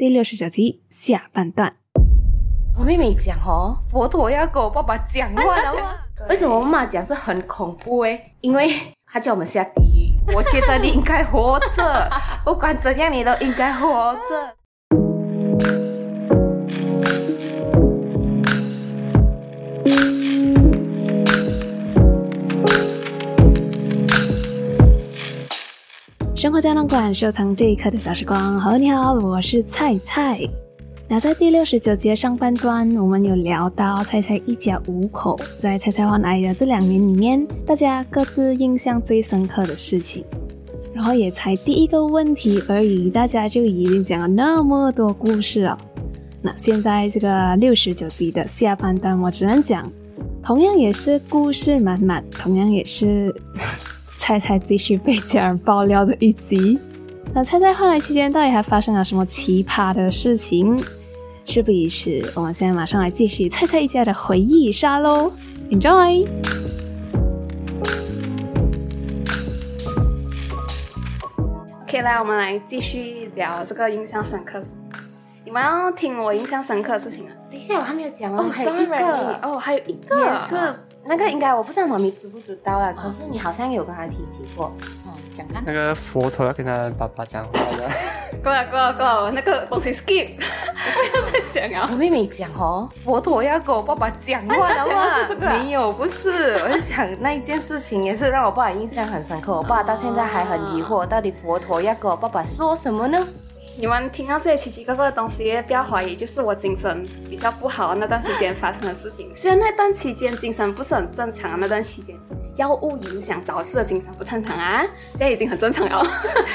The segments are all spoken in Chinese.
第六十九集下半段。我妹妹讲哦，佛陀要跟我爸爸讲话的话，为什么我妈妈讲是很恐怖诶？因为她叫我们下地狱。我觉得你应该活着，不管怎样你都应该活着。生活胶囊馆收藏这一刻的小时光。好你好，我是菜菜。那在第六十九节上半段，我们有聊到菜菜一家五口在菜菜换来的这两年里面，大家各自印象最深刻的事情。然后也才第一个问题而已，大家就已经讲了那么多故事了。那现在这个六十九集的下半段，我只能讲，同样也是故事满满，同样也是。猜猜继续被家人爆料的一集。那猜猜后来期间到底还发生了什么奇葩的事情？事不宜迟，我们现在马上来继续猜猜一家的回忆杀喽！Enjoy。OK，来，我们来继续聊这个印象深刻。你们要听我印象深刻的事情啊？等一下，我还没有讲完，还有一个哦，还有一个也是。那个应该我不知道妈咪知不知道啊，可是你好像有跟他提起过，嗯，讲看。那个佛陀要跟他爸爸讲话的。过来过来过来，那个东西 skip，不要再讲啊。我妹妹讲哦，佛陀要跟我爸爸讲话的话是这个？没有，不是。我就想那一件事情也是让我爸印象很深刻，我爸到现在还很疑惑，到底佛陀要跟我爸爸说什么呢？你们听到这些奇奇怪怪的东西，不要怀疑，就是我精神比较不好那段时间发生的事情。虽然那段期间精神不是很正常，那段期间药物影响导致的精神不正常啊，现在已经很正常了。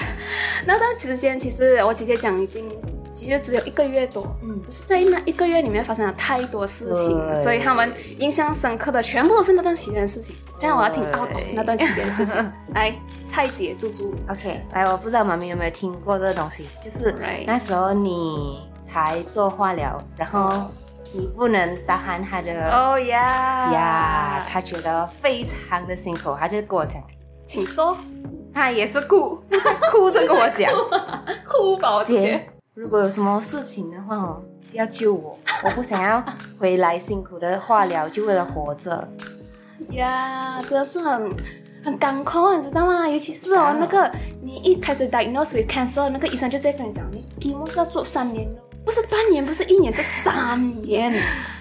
那段时间其实我姐姐讲已经。其实只有一个月多，嗯，只是在那一个月里面发生了太多事情，所以他们印象深刻的全部都是那段期间的事情。现在我要听奥多那段期间的事情。来，蔡姐猪猪，OK，来，我不知道妈咪有没有听过这个东西，就是那时候你才做化疗，然后你不能打鼾他的，哦呀呀，他觉得非常的辛苦，他就跟我讲，请说，他也是哭，哭着跟我讲，哭吧，姐。如果有什么事情的话哦，要救我，我不想要回来辛苦的化疗，就为了活着。呀，真的是很很感慨，你知道吗？尤其是哦，那个你一开始 diagnose with cancer，那个医生就在跟你讲，你 chemo 是要做三年不是半年，不是一年，是三年。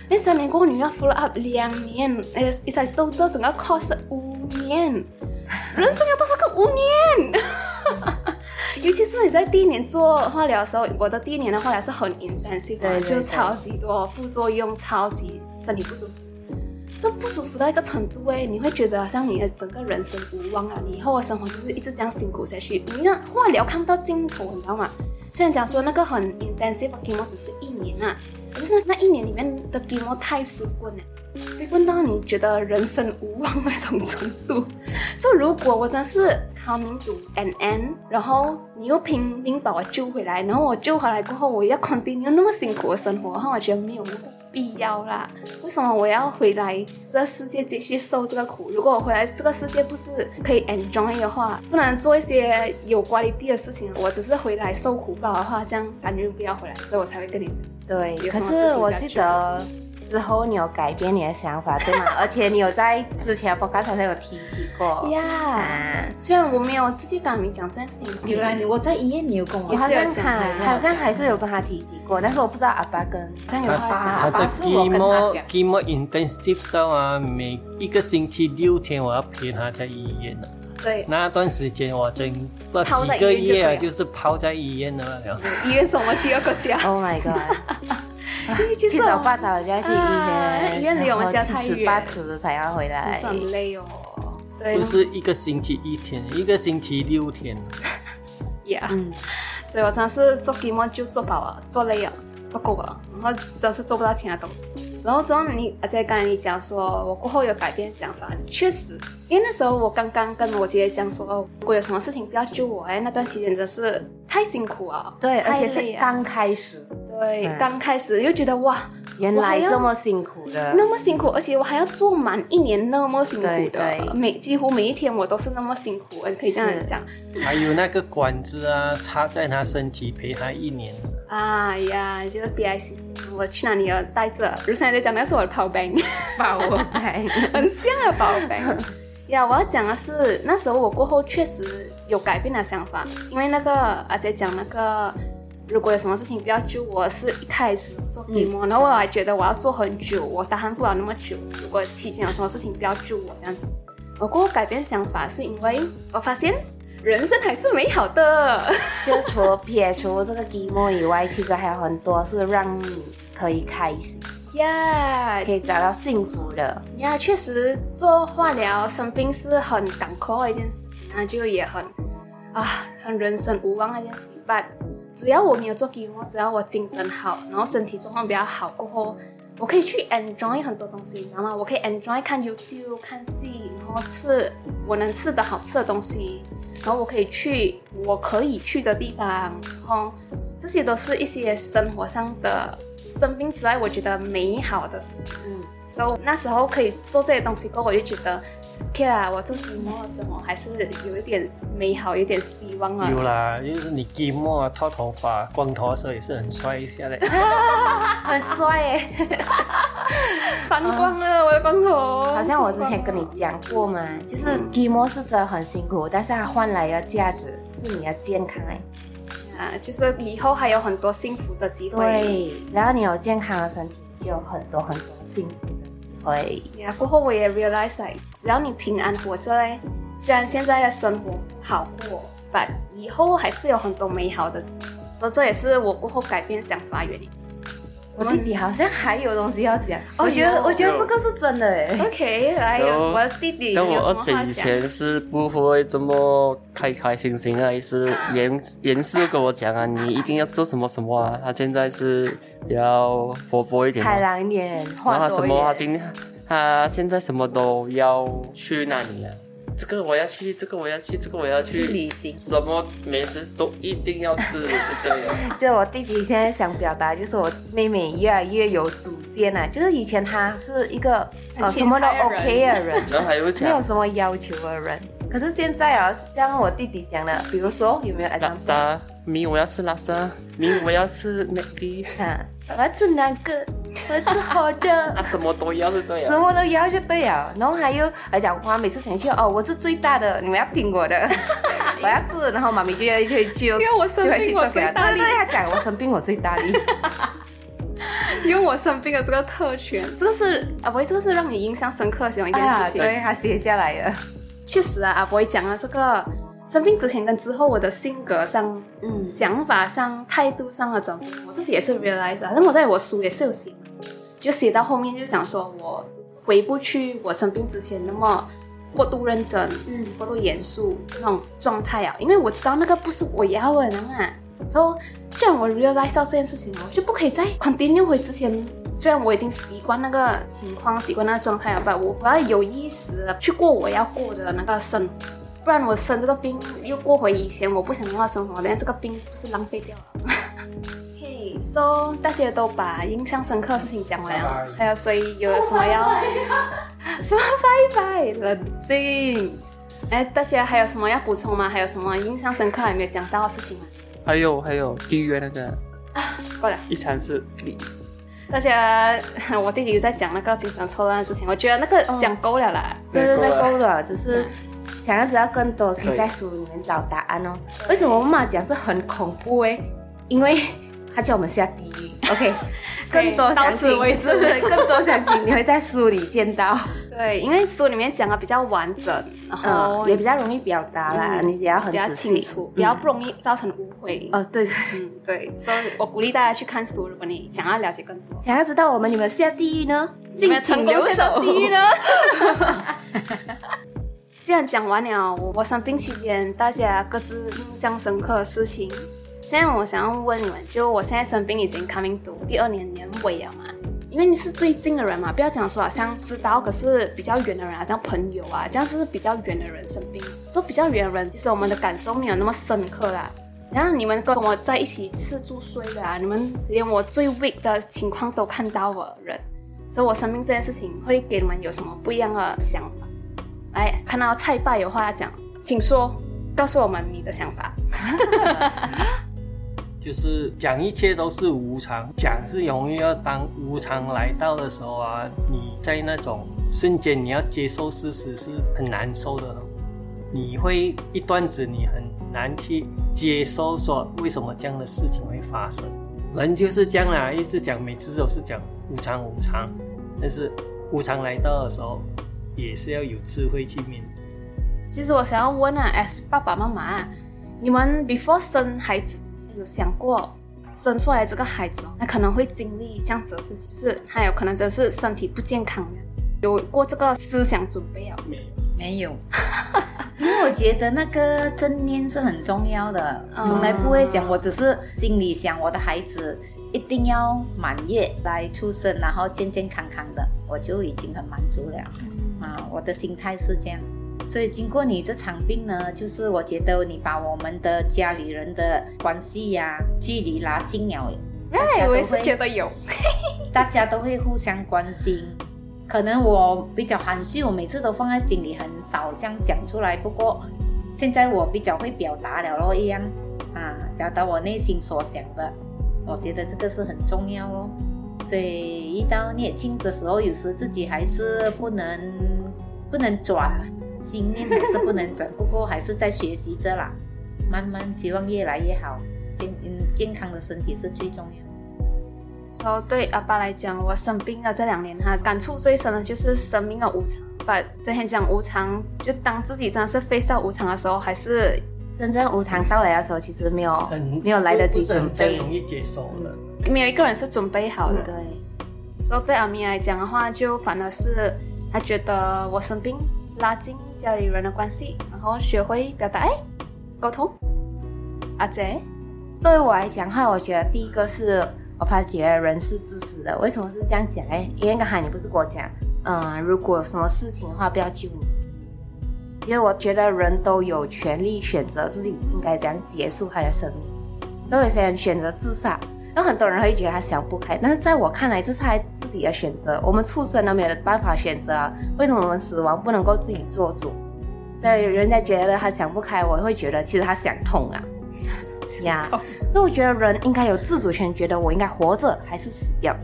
那三年过后你要 follow up 两年，哎，一才都都整个 cost 五年，人生要多少个五年？尤其是你在第一年做化疗的时候，我的第一年的化疗是很严担心的，就超级多副作用，超级身体不舒服，这不舒服到一个程度哎，你会觉得好像你的整个人生无望啊，你以后的生活就是一直这样辛苦下去，你那化疗看不到尽头，你知道吗？虽然讲说那个很 intensive chemo 只是一年啊，可是那一年里面的 chemo 太 frequent 了。被问到你觉得人生无望那种程度，说如果我真是靠命赌 N N，然后你又拼命把我救回来，然后我救回来过后，我要 continue 那么辛苦的生活，然后我觉得没有那个必要啦。为什么我要回来这个世界继续受这个苦？如果我回来这个世界不是可以 enjoy 的话，不能做一些有管理地的事情，我只是回来受苦搞的话，这样感觉不要回来，所以我才会跟你讲。对，可是我记得。之后你有改变你的想法对吗？而且你有在之前的播客上有提起过呀。虽然我没有自己跟你讲这件事情，原来你我在医院你有跟我好像好像还是有跟他提及过，但是我不知道阿爸跟真有话讲。他的 chemo chemo intensive 到啊，每一个星期六天我要陪他在医院呢。对，那段时间我真不几个月就是泡在医院了。医院是我们第二个家。Oh my god！去早八早就要去医院，医院离我们家太远，八尺的才要回来，很累哦。对，不是一个星期一天，一个星期六天。Yeah，嗯，所以我真是做 g a 就做饱了，做累了，做够了，然后真是做不到其他东西。然后之后你，而且刚才你讲说我过后有改变想法，确实，因为那时候我刚刚跟我姐姐讲说，如果有什么事情不要救我，哎，那段期间真是太辛苦了，对，而且是刚开始，对，刚开始又觉得哇，原来这么辛苦的，那么辛苦，而且我还要做满一年那么辛苦的，对对每几乎每一天我都是那么辛苦，可以这样是讲。还有那个管子啊，插在他身体陪他一年。哎呀，就是 BIC，我去哪里要带着。如现在在讲，那是我的 power bank，把我拍。很像啊 power bank。呀，我要讲的是，那时候我过后确实有改变了想法，因为那个阿姐讲那个，如果有什么事情不要救我，是一开始做 demo，、然后我还觉得我要做很久，我打鼾不了那么久。如果期间有什么事情不要救我这样子。我过后改变想法是因为我发现人生还是美好的。就除了撇除这个 emo 以外，其实还有很多是让你可以开心，呀可以找到幸福的。呀，确实做化疗生病是很坎坷的一件事情，那就也很啊，很人生无望的一件事情。但只要我没有做感冒只要我精神好，然后身体状况比较好过后，我可以去 enjoy 很多东西，你知道吗？我可以 enjoy 看 YouTube、看戏，然后吃我能吃的好吃的东西，然后我可以去我可以去的地方，然后这些都是一些生活上的生病之外，我觉得美好的事情。嗯，所以那时候可以做这些东西过后，我就觉得，OK 啦，我做 demo 的时候还是有一点美好，有一点希望啊。有啦，就是你末啊，套头发、光头的时候也是很帅一下的。很帅耶！反光了我的光头。好像我之前跟你讲过嘛，就是 emo 是真的很辛苦，但是它换来的价值是你的健康哎。啊，就是以后还有很多幸福的机会。对，只要你有健康的身体，就有很多很多幸福会。呀，过后我也 realize，只要你平安活着嘞，虽然现在的生活好过，但以后还是有很多美好的。所以这也是我过后改变想法原因。我弟弟好像还有东西要讲，哦我觉得我觉得这个是真的哎。OK，来，有我弟弟有但我而且什么话讲？以前是不会这么开开心心啊，也是严严肃跟我讲啊，你一定要做什么什么啊。他现在是比较活泼一点，开朗一点，然后什么，他点。今他现在什么都要去那里啊，这个我要去，这个我要去，这个我要去去，旅行，什么美食都一定要吃，对不对？就我弟弟现在想表达，就是我妹妹越来越有主见啊。就是以前她是一个呃什么都 OK 的人，然后还有没有什么要求的人。可是现在啊，像我弟弟讲的，比如说有没有拉？萨，明我要吃拉萨，明我要吃美的，啊，我要吃那个，我要吃好的啊，什么都要，对了什啊？么都要就对了。然后还有还讲话，每次讲去哦，我是最大的，你们要听我的，我要吃，然后妈咪就要去就因为我生病，我。最大力对对，，他讲我生病我最大力。因为我生病的这个特权，这个是阿伯，这个是让你印象深刻的其中一件啊，事情。对，他写下来了。确实啊，阿伯讲了这个生病之前跟之后，我的性格上、嗯想法上、态度上的转变，我自己也是 realize 啊。但我在我书也是有写，就写到后面就讲说我回不去我生病之前那么过度认真、嗯过度严肃那种状态啊，因为我知道那个不是我要的，你知道吗？所以既然我 realize 到这件事情，我就不可以再 continue 回之前。虽然我已经习惯那个情况，习惯那个状态了，但我我要有意识地去过我要过的那个生活，不然我生这个病又过回以前我不想要的生活，那这个病不是浪费掉了。嘿、so 大家都把印象深刻的事情讲完了，还有谁有什么要什么拜拜冷静？哎，大家还有什么要补充吗？还有什么印象深刻还没有讲到的事情吗？还有还有地狱那个过来。一场是大家，我弟弟又在讲那个精神错乱的事情，我觉得那个哦讲够了啦。对对对，够了够了，只是想要知道更多，可以在书里面找答案哦。为什么我妈妈讲是很恐怖诶？因为她叫我们下地狱。OK，更多详到情此为止 更多详情你会在书里见到，对，因为书里面讲的比较完整，然后嗯，也比较容易表达啦，嗯你只要很比较清楚，比较不容易造成误会。哦，对对对。嗯，对，所以我鼓励大家去看书，如果你想要了解更多。想要知道我们有没有下地狱呢？有没有成功下到地狱呢？既然讲完了，我我生病期间大家各自印象深刻的事情，现在我想要问你们，就我现在生病已经 coming to 第二年年尾了嘛，因为你是最近的人嘛，不要讲说好像知道，可是比较远的人，好像朋友啊，这样是比较远的人生病，说比较远的人，其实我们的感受没有那么深刻啦。然后你们跟我在一起吃住睡的啊，你们连我最 weak 的情况都看到的人，所以我生病这件事情会给你们有什么不一样的想法？来，看到菜爸有话要讲，请说，告诉我们你的想法。就是讲一切都是无常，讲是容易，要当无常来到的时候啊，你在那种瞬间你要接受事实是很难受的，你会一段子你很难去接受说为什么这样的事情会发生，人就是这样啦，一直讲每次都是讲无常无常，但是无常来到的时候也是要有智慧去面对。其实我想要问啊，as 爸爸妈妈，你们 before 生孩子。有想过生出来这个孩子，他可能会经历这样子的事情，就是他有可能真是身体不健康的，有过这个思想准备啊？没有，没有，因为我觉得那个正念是很重要的，从来不会想，我只是心里想我的孩子一定要满月来出生，然后健健康康的，我就已经很满足了。啊，我的心态是这样。所以经过你这场病呢，就是我觉得你把我们的家里人的关系呀、距离拉近了。哎，我也是觉得有，大家都会互相关心。可能我比较含蓄，我每次都放在心里，很少这样讲出来。不过现在我比较会表达了咯，一样啊，表达我内心所想的。我觉得这个是很重要咯。所以遇到孽境的时候，有时自己还是不能不能转。心念还是不能转，不过还是在学习着啦，慢慢希望越来越好，健嗯健康的身体是最重要。说对阿爸来讲，我生病了这两年，他感触最深的就是生命的无常。把之前讲无常，就当自己真的是非到无常的时候，还是真正无常到来的时候，其实没有没有来得及准备，容易接受了。没有一个人是准备好的。对。说对阿咪来讲的话，就反而是他觉得我生病。拉近家里人的关系，然后学会表达、沟通。阿姐，对我来讲的话，我觉得第一个是我发觉人是自私的。为什么是这样讲？哎，因为刚才你不是跟我讲，嗯，如果有什么事情的话，不要救你。其实我觉得人都有权利选择自己应该怎样结束他的生命，所以有些人选择自杀。有很多人会觉得他想不开，但是在我看来，这是他自己的选择。我们畜生都没有办法选择啊，为什么我们死亡不能够自己做主？所以人家觉得他想不开，我会觉得其实他想通啊，呀。所以我觉得人应该有自主权，觉得我应该活着还是死掉。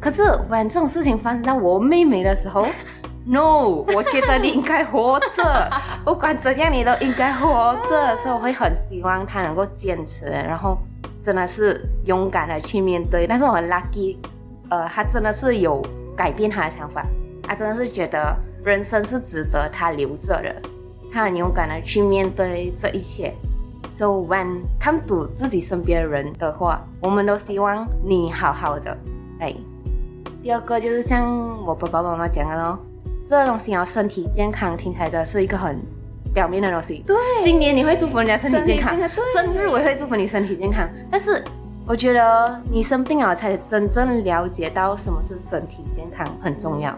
可是，完这种事情发生在我妹妹的时候，no，我觉得你应该活着，不管怎样你都应该活着。所以我会很希望她能够坚持，然后。真的是勇敢的去面对，但是我很 lucky，呃，他真的是有改变他的想法，他真的是觉得人生是值得他留着的，他很勇敢的去面对这一切。So when come to 自己身边的人的话，我们都希望你好好的。哎，第二个就是像我爸爸妈妈讲的咯，这个东西要身体健康，听起来真的是一个很。表面的东西，对，新年你会祝福人家身体健康，生日我也会祝福你身体健康。但是我觉得你生病了才真正了解到什么是身体健康很重要。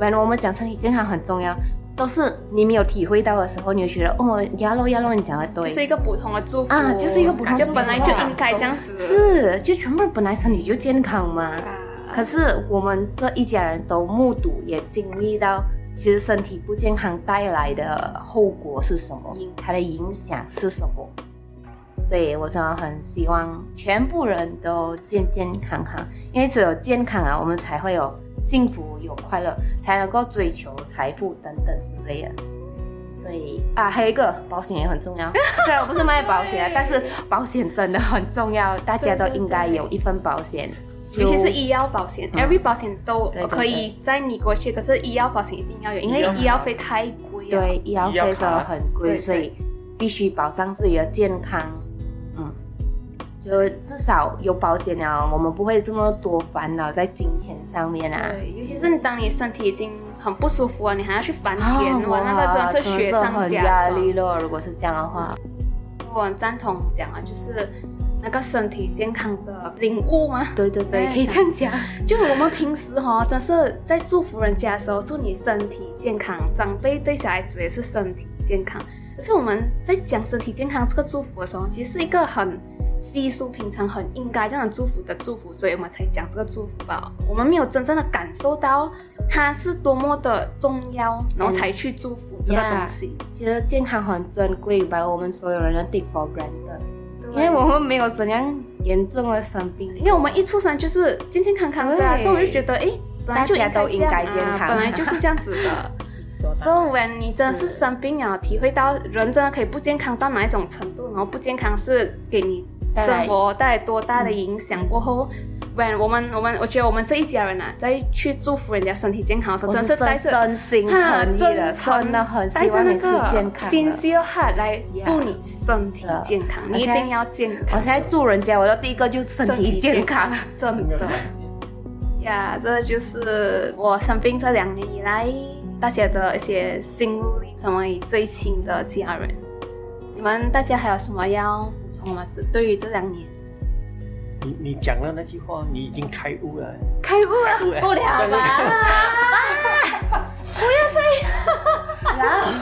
原来我们讲身体健康很重要，都是你没有体会到的时候，你就觉得哦，亚洛亚洛你讲的对，是一个普通的祝福啊，就是一个普通，就本来就应该这样子，是，就全部本来身体就健康嘛。可是我们这一家人都目睹也经历到。其实身体不健康带来的后果是什么？它的影响是什么？所以我真的很希望全部人都健健康康，因为只有健康啊，我们才会有幸福、有快乐，才能够追求财富等等之类的。所以啊，还有一个保险也很重要。虽然我不是卖保险，但是保险真的很重要，大家都应该有一份保险。尤其是医药保险，every 保险都可以在你过去，可是医药保险一定要有，因为医药费太贵了。对，医药费真的很贵，所以必须保障自己的健康。嗯，就至少有保险了，我们不会这么多烦恼在金钱上面啊。对，尤其是你当你身体已经很不舒服了，你还要去还钱，哇，那个真的是雪上加霜。如果是这样的话，我很赞同讲啊，就是。那个身体健康的领悟吗？对对对，可以这样讲。就我们平时哈，真是在祝福人家的时候，祝你身体健康。长辈对小孩子也是身体健康。可是我们在讲身体健康这个祝福的时候，其实是一个很稀疏平常、很应该这样的祝福的祝福，所以我们才讲这个祝福吧。我们没有真正的感受到它是多么的重要，然后才去祝福这个东西。其实健康很珍贵，把我们所有人都 take for granted，因为我们没有怎样严重的生病，因为我们一出生就是健健康康的，所以我就觉得，哎，大家都应该健康，本来就是这样子的。所以，when 你真的是生病了，体会到人真的可以不健康到哪一种程度，然后不健康是给你生活带来多大的影响过后，when 我们我们我觉得我们这一家人啊，在去祝福人家身体健康的时候，真是带着真心诚意的，真的很希望你是健康心 sincere heart 来祝你身体健康，你一定要健康。我现在祝人家，我的第一个就身体健康，真的。呀，这就是我生病这两年以来。大家的一些心路历程，为最亲的家人，你们大家还有什么要补充吗？是对于这两年，你你讲了那句话，你已经开悟了，开悟了，不了吧？不要再，然后，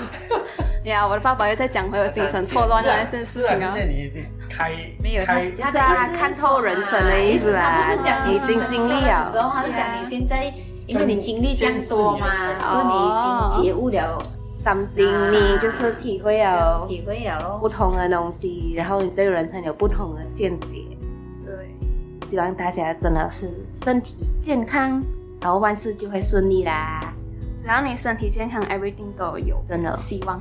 呀，我的爸爸又在讲回我精神错乱的那件事情啊。那你已经开没有，他是他看透人生的意思啦，他不是讲已经经历了，他是讲你现在。因为你经历这样多嘛，所以你已经觉悟了，something，你就是体会了，体会了不同的东西，然后你对人生有不同的见解。对，希望大家真的是身体健康，然后万事就会顺利啦。只要你身体健康，everything 都有真的希望。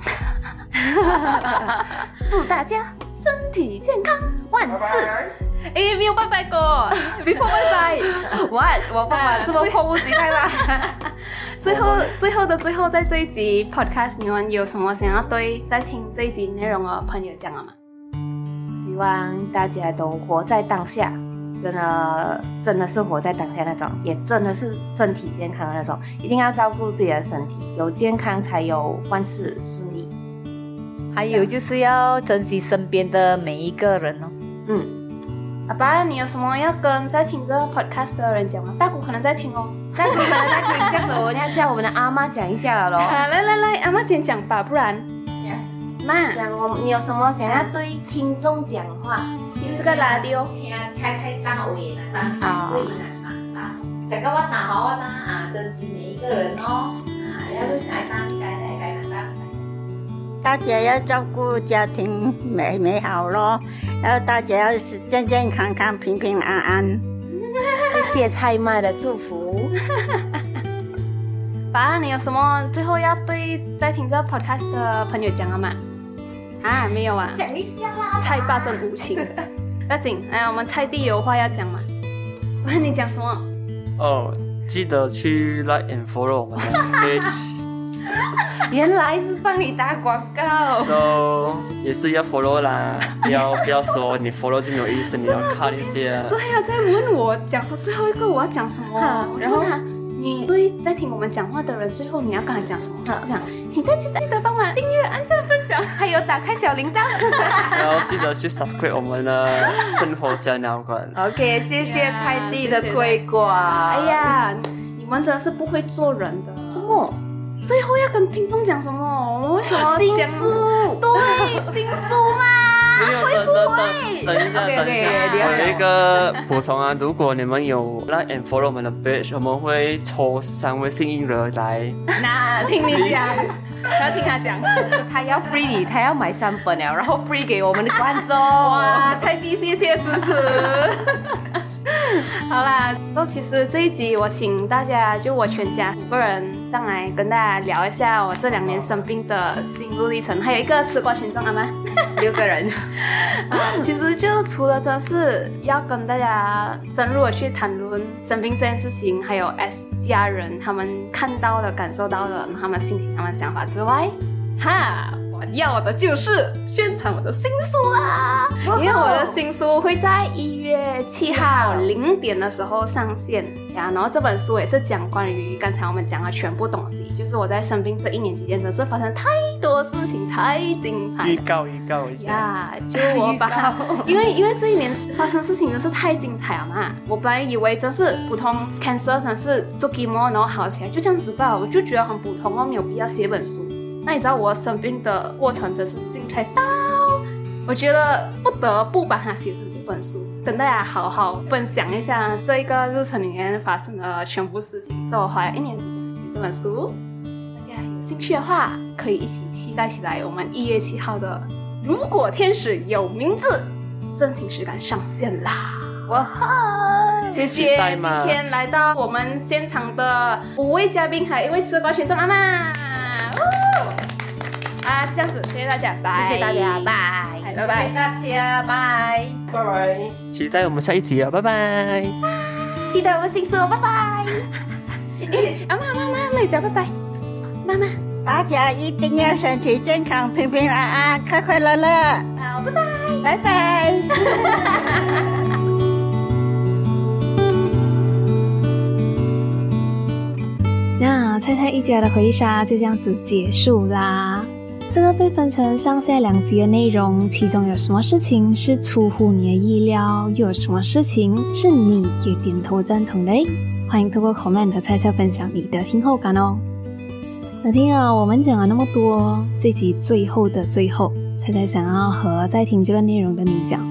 祝大家身体健康，万事。哎，没有拜拜过，没破拜拜。我我爸爸这么迫不及待吗？最后最后的最后，在这一集 podcast，你们有什么想要对在听这一集内容的朋友讲了吗？希望大家都活在当下，真的真的是活在当下那种，也真的是身体健康的那种，一定要照顾自己的身体，有健康才有万事顺利。还有就是要珍惜身边的每一个人哦。嗯。阿爸，你有什么要跟在听这个 podcast 的人讲吗？大姑可能在听哦，大姑可能在听，这样子我们要叫我们的阿妈讲一下了喽。来来来，阿妈先讲吧，不然，妈讲我，你有什么想要对听众讲话？听这个 radio，听猜猜大尾呢，大对啦，啊大，这个我打好我打啊，珍惜每一个人哦，啊，要不想打你改改改改改。大家要照顾家庭美美好咯。然后大家要是健健康康、平平安安。谢谢蔡妈的祝福。爸，你有什么最后要对在听这个 podcast 的朋友讲了吗？啊，没有啊。讲一下啦。蔡爸真无情。要紧，哎，我们蔡弟有话要讲嘛？所以你讲什么？哦，记得去 like and follow 我们的 page。原来是帮你打广告，so 也是要 follow 啦，不要不要说你 follow 就没有意思，你要看一些。这还要再问我讲说最后一个我要讲什么？然后他，你对在听我们讲话的人，最后你要跟他讲什么？我讲，请大家记得帮忙订阅、按赞、分享，还有打开小铃铛。然后记得去 subscribe 我们的生活小鸟馆。OK，谢谢菜地的推广。哎呀，你们真的是不会做人的，什么？最后要跟听众讲什么？我为什么 新书？对，新书吗？会不会？等一下，等一下，我有一个补充啊，如果你们有 like and follow 我们的 page，我们会抽三位幸运儿来。那听你讲，要听他讲，他要 free 你，他要买三本了，然后 free 给我们的观众。哇，蔡弟谢谢支持。好啦，说其实这一集我请大家，就我全家五个人上来跟大家聊一下我这两年生病的心路历程，还有一个吃瓜群众好吗？六个人。其实就除了真是要跟大家深入的去谈论生病这件事情，还有 S 家人他们看到的、感受到的他们心情、他们想法之外，哈。要的就是宣传我的新书啦！因为我的新书会在一月七号零点的时候上线呀。然后这本书也是讲关于刚才我们讲的全部东西，就是我在生病这一年期间，真是发生太多事情，太精彩。预告预告一下呀，就我把，因为因为这一年发生事情真是太精彩了嘛。我本来以为真是普通 cancer，真是做 chemo 然后好起来，就这样子吧，我就觉得很普通哦，没有必要写本书。那你知道我生病的过程真是精彩到，我觉得不得不把它写成一本书，跟大家好好分享一下这一个路程里面发生的全部事情。所以我花了一年时间写这本书，大家有兴趣的话可以一起期待起来。我们一月七号的《如果天使有名字》真情实感上线啦！哇哈！谢谢今天来到我们现场的五位嘉宾，还有一位吃瓜群众阿妈。啊，这样子，谢谢大家，拜，谢谢大家，拜，拜拜，大家，拜，拜拜，期待我们下一集啊，拜拜，期待我们新书，拜拜。阿妈，妈妈，妹讲拜拜，妈妈，大家一定要身体健康，平平安安，快快乐乐。好，拜拜，拜拜。那猜猜一家的回忆杀就这样子结束啦。这个被分成上下两集的内容，其中有什么事情是出乎你的意料，又有什么事情是你也点头赞同的？欢迎透过 comment 和猜猜分享你的听后感哦。那听啊，我们讲了那么多，这集最后的最后，猜猜想要和在听这个内容的你讲，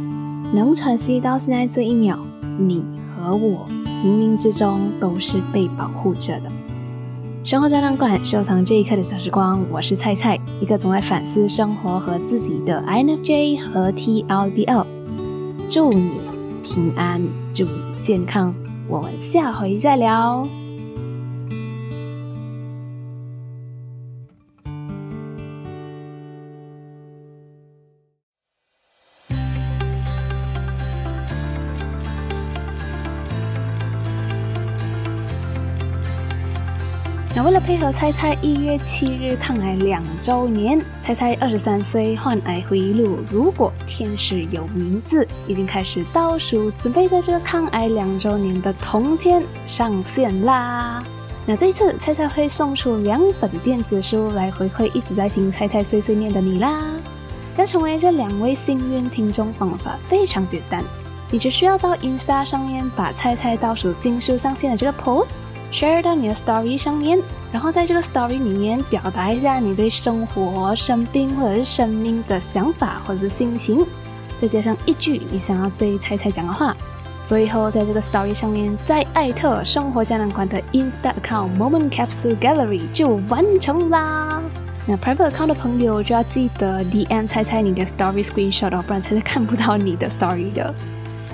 能喘息到现在这一秒，你和我冥冥之中都是被保护着的。生活胶囊馆，收藏这一刻的小时光。我是菜菜，一个总在反思生活和自己的 INFJ 和 TLDL。祝你平安，祝你健康，我们下回再聊。为了配合猜猜一月七日抗癌两周年，猜猜二十三岁患癌回忆录，如果天使有名字，已经开始倒数，准备在这个抗癌两周年的同天上线啦。那这一次猜猜会送出两本电子书来回馈一直在听猜猜碎碎念的你啦。要成为这两位幸运听众方法非常简单，你只需要到 Insta 上面把猜猜倒数新书上线的这个 post。Share 到你的 story 上面，然后在这个 story 里面表达一下你对生活、生病或者是生命的想法或者心情，再加上一句你想要对猜猜讲的话，最后在这个 story 上面再艾特生活胶囊馆的 Insta account Moment Capsule Gallery 就完成啦。那 private account 的朋友就要记得 DM 猜猜你的 story screenshot 哦，不然猜猜看不到你的 story 的。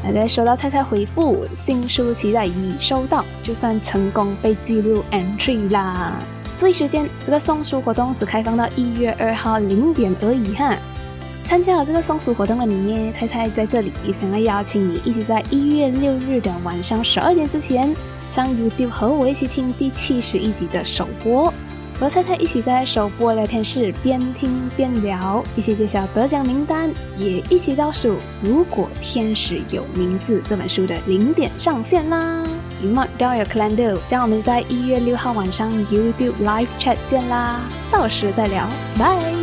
那在收到菜菜回复，新书期待已收到，就算成功被记录 entry 啦。注意时间，这个送书活动只开放到一月二号零点而已哈。参加了这个送书活动的你呢，菜菜在这里也想要邀请你，一起在一月六日的晚上十二点之前，上 YouTube 和我一起听第七十一集的首播。和菜菜一起在首播聊天室边听边聊，一起揭晓得奖名单，也一起倒数。如果天使有名字这本书的零点上线啦！Mark down your calendar，将我们在一月六号晚上 YouTube Live Chat 见啦，到时再聊，拜。